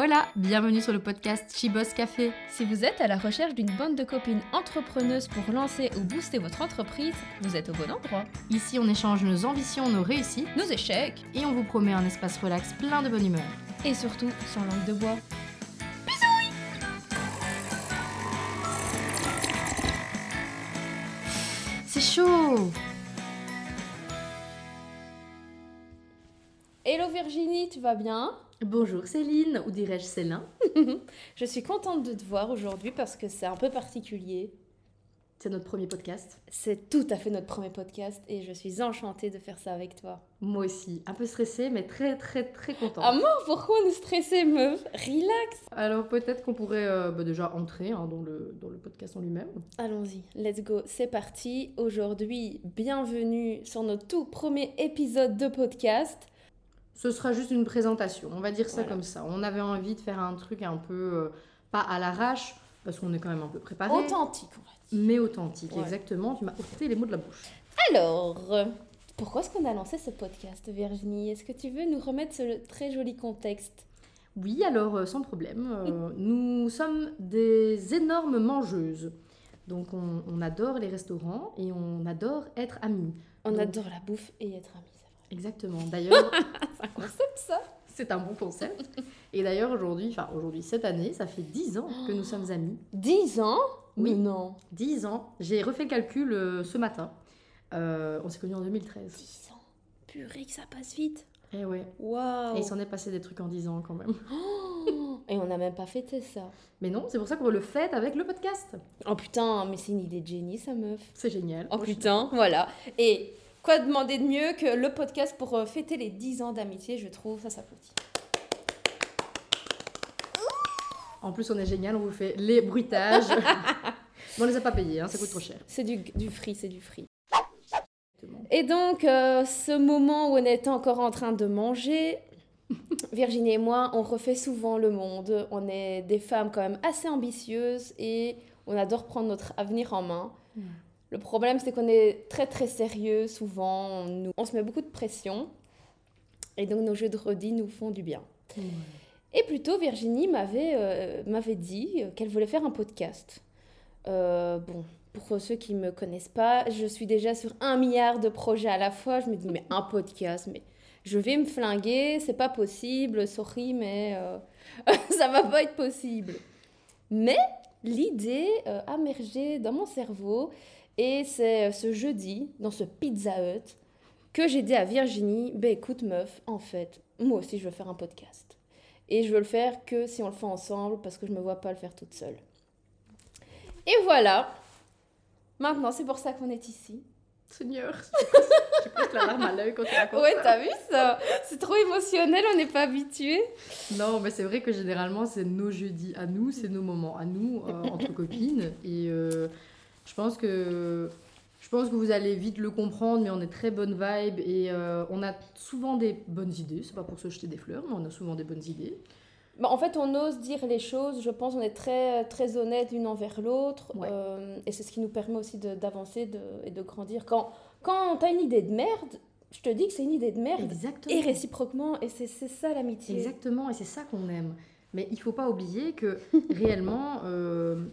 Hola, bienvenue sur le podcast Chibos Café. Si vous êtes à la recherche d'une bande de copines entrepreneuses pour lancer ou booster votre entreprise, vous êtes au bon endroit. Ici, on échange nos ambitions, nos réussites Nos échecs et on vous promet un espace relax plein de bonne humeur. et surtout sans langue de bois. C'est chaud Hello Virginie, tu vas bien? Bonjour Céline, ou dirais-je Célin Je suis contente de te voir aujourd'hui parce que c'est un peu particulier. C'est notre premier podcast. C'est tout à fait notre premier podcast et je suis enchantée de faire ça avec toi. Moi aussi, un peu stressée, mais très très très contente. Ah mort, pourquoi on est stressé meuf? Relax Alors peut-être qu'on pourrait euh, bah, déjà entrer hein, dans, le, dans le podcast en lui-même. Allons-y, let's go, c'est parti. Aujourd'hui, bienvenue sur notre tout premier épisode de podcast. Ce sera juste une présentation, on va dire ça Voilà. comme ça. On avait envie de faire un truc un peu, euh, pas à l'arrache, parce qu'on est quand même un peu préparé, Authentique, va dire. mais authentique, Ouais. exactement. Tu m'as ôté les mots de la bouche. Alors, euh, pourquoi est-ce qu'on a lancé ce podcast, Virginie? Est-ce que tu veux nous remettre ce très joli contexte? Oui, alors euh, sans problème. Euh, nous sommes des énormes mangeuses. Donc on, on adore les restaurants et on adore être amis. On Donc- adore la bouffe et être amis. Exactement. D'ailleurs, C'est un concept, ça c'est un bon concept. Et d'ailleurs aujourd'hui, enfin aujourd'hui, cette année, ça fait 10 ans que nous sommes amis. 10 ans? Oui. Mais non 10 ans. J'ai refait le calcul euh, ce matin. Euh, on s'est connus en 2013. 10 ans Purée, que ça passe vite Et ouais. Waouh Et il s'en est passé des trucs en 10 ans quand même. Oh Et on n'a même pas fêté ça. Mais non, c'est pour ça qu'on le fête avec le podcast. Oh putain, mais c'est une idée de génie, ça meuf. C'est génial. Oh putain, voilà. Et quoi demander de mieux que le podcast pour euh, fêter les 10 ans d'amitié, je trouve, ça s'applaudit. En plus, on est génial, on vous fait les bruitages. Mais on les a pas payés, hein, ça coûte trop cher. C'est du, du free, c'est du free. Et donc, euh, ce moment où on est encore en train de manger, Virginie et moi, on refait souvent le monde. On est des femmes quand même assez ambitieuses et on adore prendre notre avenir en main. Le problème, c'est qu'on est très très sérieux souvent. On, nous- on se met beaucoup de pression. Et donc, nos jeux de redis nous font du bien. Et plutôt, Virginie m'avait euh, m'avait dit euh, qu'elle voulait faire un podcast. Euh, bon, pour ceux qui ne me connaissent pas, je suis déjà sur un milliard de projets à la fois. Je me dis, mais un podcast, mais je vais me flinguer, c'est pas possible, sorry, mais euh, ça va pas être possible. Mais l'idée euh, a mergé dans mon cerveau et c'est euh, ce jeudi, dans ce Pizza Hut, que j'ai dit à Virginie, ben écoute meuf, en fait, moi aussi je veux faire un podcast. Et je veux le faire que si on le fait ensemble parce que je me vois pas le faire toute seule. Et voilà. Maintenant, c'est pour ça qu'on est ici. Seigneur, j'ai presque la larme à l'œil quand tu racontes Ouais, ça. t'as vu ça? C'est trop émotionnel, on n'est pas habitué. Non, mais c'est vrai que généralement, c'est nos jeudis à nous, c'est nos moments à nous, euh, entre copines. Et euh, je pense que... Je pense que vous allez vite le comprendre, mais on est très bonne vibe et euh, on a souvent des bonnes idées. C'est pas pour se jeter des fleurs, mais on a souvent des bonnes idées. Bah, en fait, on ose dire les choses. Je pense on est très, très honnête l'une envers l'autre. Ouais. Euh, et c'est ce qui nous permet aussi d'avancer et de grandir. Quand, quand t'as une idée de merde, je te dis que c'est une idée de merde. Exactement. Et réciproquement. Et c'est c'est ça l'amitié. Exactement, et c'est ça qu'on aime. Mais il faut pas oublier que réellement, euh,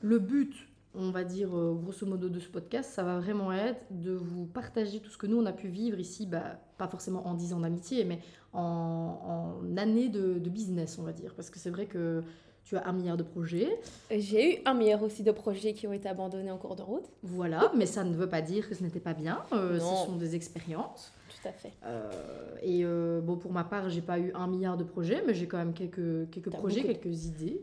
le but, on va dire euh, grosso modo de ce podcast, ça va vraiment être de vous partager tout ce que nous on a pu vivre ici, bah, pas forcément en 10 ans d'amitié, mais en, en années de, de business, on va dire. Parce que c'est vrai que tu as un milliard de projets, J'ai eu un milliard aussi de projets qui ont été abandonnés en cours de route. voilà, mais ça ne veut pas dire que ce n'était pas bien. euh, ce sont des expériences. Tout à fait. Euh, et euh, bon, pour ma part, j'ai pas eu un milliard de projets, mais j'ai quand même quelques, quelques projets, quelques idées.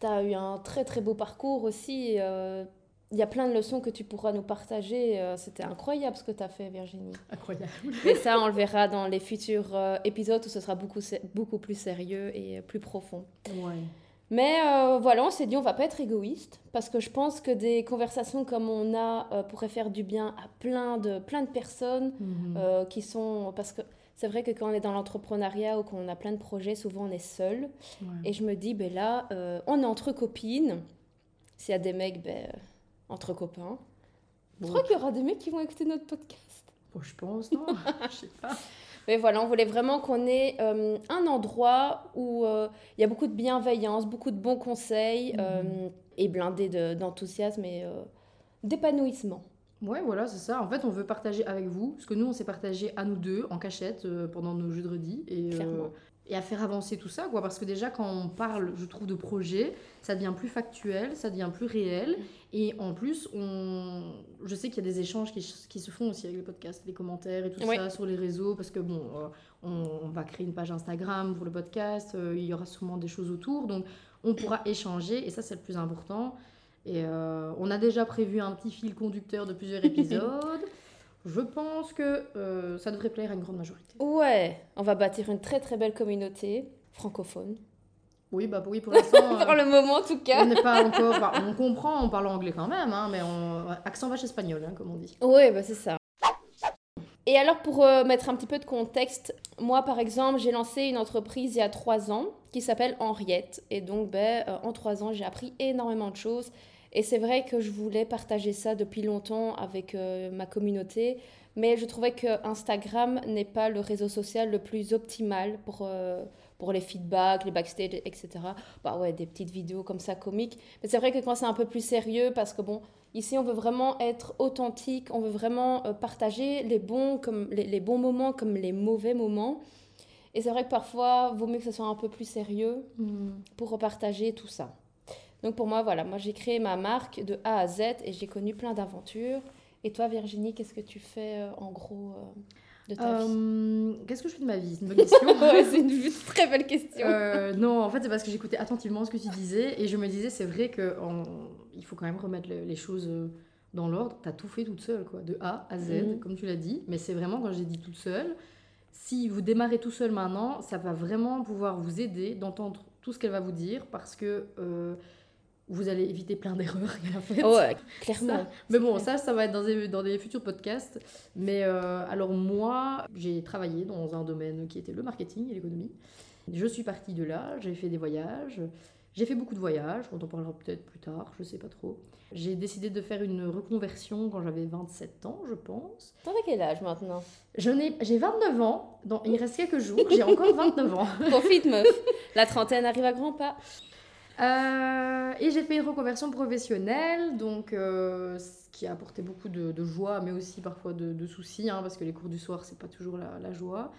Tu as eu un très très beau parcours aussi. euh, Il y a plein de leçons que tu pourras nous partager. euh, C'était incroyable ce que tu as fait, Virginie. Incroyable. Mais ça, on le verra dans les futurs euh, épisodes où ce sera beaucoup, beaucoup plus sérieux et plus profond. Ouais. Mais voilà, on s'est dit on va pas être égoïste parce que je pense que des conversations comme on a pourraient faire du bien à plein de, plein de personnes Mhm. euh, qui sont... Parce que c'est vrai que quand on est dans l'entrepreneuriat ou qu'on a plein de projets, souvent on est seul. Ouais. Et je me dis, ben là, euh, on est entre copines. S'il y a des mecs, ben, euh, entre copains. Bon. Je crois qu'il y aura des mecs qui vont écouter notre podcast. Bon, je pense, non Je sais pas. Mais voilà, on voulait vraiment qu'on ait euh, un endroit où euh, il y a beaucoup de bienveillance, beaucoup de bons conseils Mhm. euh, et blindé de- d'enthousiasme et d'épanouissement. Ouais, voilà, c'est ça. En fait, on veut partager avec vous, ce que nous, on s'est partagé à nous deux, en cachette, euh, pendant nos jeux de redis. Et, euh, et à faire avancer tout ça, quoi. Parce que déjà, quand on parle, je trouve, de projet, ça devient plus factuel, ça devient plus réel. Et en plus, on... je sais qu'il y a des échanges qui, qui se font aussi avec les podcasts, les commentaires et tout ça sur les réseaux. Parce que, bon, euh, on, on va créer une page Instagram pour le podcast, euh, il y aura sûrement des choses autour. Donc, on pourra échanger, et ça, c'est le plus important. Et euh, on a déjà prévu un petit fil conducteur de plusieurs épisodes. Je pense que euh, ça devrait plaire à une grande majorité. Ouais, on va bâtir une très très belle communauté francophone. Oui, bah oui, pour l'instant, Pour euh, le moment en tout on cas. n'est pas encore. on comprend, on parle anglais quand même, hein, mais on, accent vache espagnol, hein, comme on dit. Oui, bah c'est ça. Et alors pour euh, mettre un petit peu de contexte, moi par exemple j'ai lancé une entreprise il y a trois ans qui s'appelle Henriette. Et donc ben, euh, en trois ans j'ai appris énormément de choses. Et c'est vrai que je voulais partager ça depuis longtemps avec euh, ma communauté. Mais je trouvais que Instagram n'est pas le réseau social le plus optimal pour, euh, pour les feedbacks, les backstage, etc. Bah ouais, des petites vidéos comme ça comiques. Mais c'est vrai que quand c'est un peu plus sérieux, parce que bon, Ici, on veut vraiment être authentique, on veut vraiment euh, partager les bons, comme, les, les bons moments comme les mauvais moments. Et c'est vrai que parfois, vaut mieux que ce soit un peu plus sérieux pour repartager tout ça. Donc pour moi, voilà, moi j'ai créé ma marque de A à Z et j'ai connu plein d'aventures. Et toi, Virginie, qu'est-ce que tu fais euh, en gros euh, de ta vie? Euh, Qu'est-ce que je fais de ma vie? C'est une bonne question. Ouais, C'est une très belle question. Non, en fait, c'est parce que j'écoutais attentivement ce que tu disais et je me disais, c'est vrai que en- il faut quand même remettre le- les choses dans l'ordre. T'as tout fait toute seule, quoi, de A à Z, Mhm. comme tu l'as dit. Mais c'est vraiment quand j'ai dit toute seule. Si vous démarrez tout seul maintenant, ça va vraiment pouvoir vous aider d'entendre tout ce qu'elle va vous dire parce que vous allez éviter plein d'erreurs qu'elle a faites. Ouais, clairement. Ça- Mais bon, ça, ça va être dans des, dans des futurs podcasts. Mais euh, alors moi, j'ai travaillé dans un domaine qui était le marketing et l'économie. Je suis partie de là, j'ai fait des voyages. J'ai fait beaucoup de voyages, on en parlera peut-être plus tard, je sais pas trop. J'ai décidé de faire une reconversion quand j'avais 27 ans, je pense. T'en as quel âge maintenant? Je n'ai- J'ai 29 ans, il reste quelques jours, j'ai encore 29 ans. Profite, meuf. La trentaine arrive à grands pas. Euh, et j'ai fait une reconversion professionnelle, donc euh, ce qui a apporté beaucoup de, de joie, mais aussi parfois de, de soucis, hein, parce que les cours du soir, c'est pas toujours la, la joie.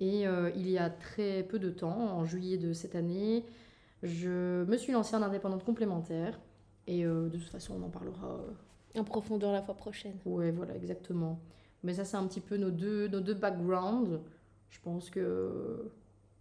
Et euh, il y a très peu de temps, en juillet de cette année, je me suis lancée en indépendante complémentaire. Et de toute façon, on en parlera. En profondeur la fois prochaine. Ouais, voilà, exactement. Mais ça, c'est un petit peu nos deux, nos deux backgrounds. Je pense que,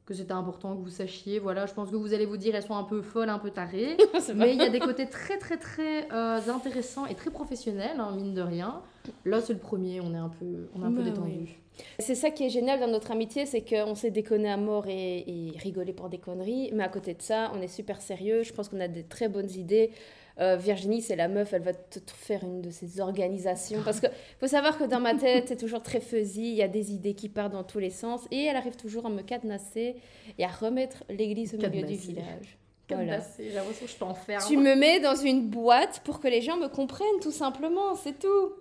que c'était important que vous sachiez. Voilà, je pense que vous allez vous dire, elles sont un peu folles, un peu tarées. Mais il y a des côtés très, très, très euh, intéressants et très professionnels, hein, mine de rien. Là, c'est le premier, on est un peu, on est un peu détendu. C'est ça qui est génial dans notre amitié, c'est qu'on s'est déconné à mort et, et rigolé pour des conneries. Mais à côté de ça, on est super sérieux. Je pense qu'on a des très bonnes idées. Euh, Virginie, c'est la meuf, elle va te, faire une de ces organisations. Parce que faut savoir que dans ma tête, c'est toujours très fuzzy. Il y a des idées qui partent dans tous les sens. Et elle arrive toujours à me cadenasser et à remettre l'église au milieu du village. Voilà. J'ai l'impression que je t'enferme. Tu me mets dans une boîte pour que les gens me comprennent, tout simplement, c'est tout.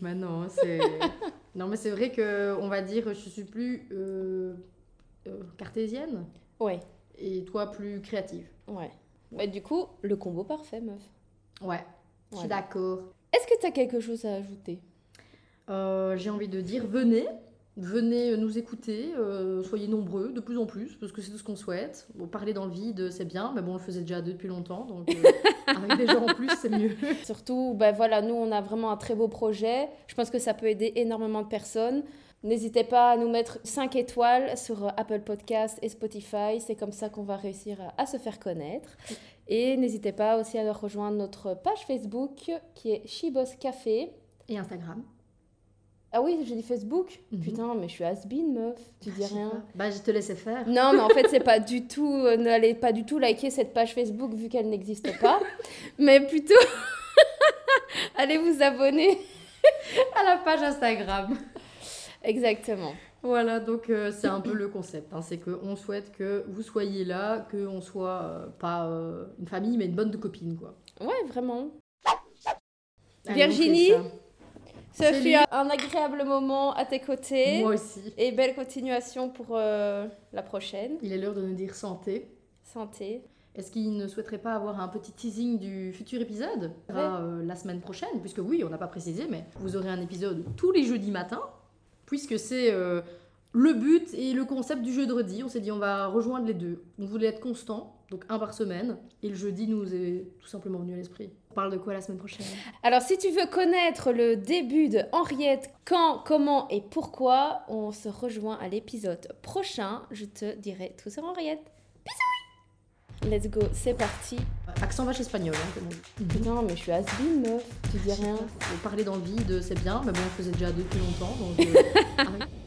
Mais non, c'est. non, mais c'est vrai que, on va dire, je suis plus euh, euh, cartésienne Ouais, et toi plus créative. ouais. Bah, du coup, le combo parfait, meuf. Ouais, je suis Voilà. d'accord. Est-ce que tu as quelque chose à ajouter? Euh, J'ai envie de dire, venez, venez nous écouter, euh, soyez nombreux, de plus en plus, parce que c'est tout ce qu'on souhaite. Bon, parler dans le vide, c'est bien, mais bon, on le faisait déjà depuis longtemps, donc euh, avec des gens en plus, c'est mieux. Surtout, bah voilà, nous, on a vraiment un très beau projet. Je pense que ça peut aider énormément de personnes. N'hésitez pas à nous mettre 5 étoiles sur Apple Podcast et Spotify. C'est comme ça qu'on va réussir à, à se faire connaître. Et n'hésitez pas aussi à rejoindre notre page Facebook qui est Chibos Café. Et Instagram Ah oui, j'ai dit Facebook Mhm. Putain, mais je suis has meuf. Tu dis Je sais rien. Bah, je te laissais faire. Non, mais en fait, c'est pas du tout. euh, N'allez pas du tout liker cette page Facebook vu qu'elle n'existe pas. mais plutôt. allez vous abonner. À la page Instagram. Exactement. Voilà, donc euh, c'est un peu le concept. hein, c'est qu'on souhaite que vous soyez là, qu'on soit euh, pas euh, une famille, mais une bonne de copines, quoi. Ouais, vraiment. Allez, Virginie. Ce fut un agréable moment à tes côtés. Moi aussi. Et belle continuation pour la prochaine. Il est l'heure de nous dire santé. Santé. Est-ce qu'il ne souhaiterait pas avoir un petit teasing du futur épisode? Euh, La semaine prochaine, puisque oui, on n'a pas précisé, mais vous aurez un épisode tous les jeudis matins, puisque c'est euh, le but et le concept du jeudi. On s'est dit on va rejoindre les deux. On voulait être constant, donc un par semaine, et le jeudi nous est tout simplement venu à l'esprit. On parle de quoi la semaine prochaine? Alors si tu veux connaître le début de Henriette, quand, comment et pourquoi, on se rejoint à l'épisode prochain. Je te dirai tout sur Henriette. Bisous Let's go, c'est parti. Accent vache espagnol, hein, comme on dit. Non, mais je suis has meuf. Tu dis rien. Parler dans le vide, c'est bien, mais bon, on faisait déjà depuis longtemps, donc... Euh,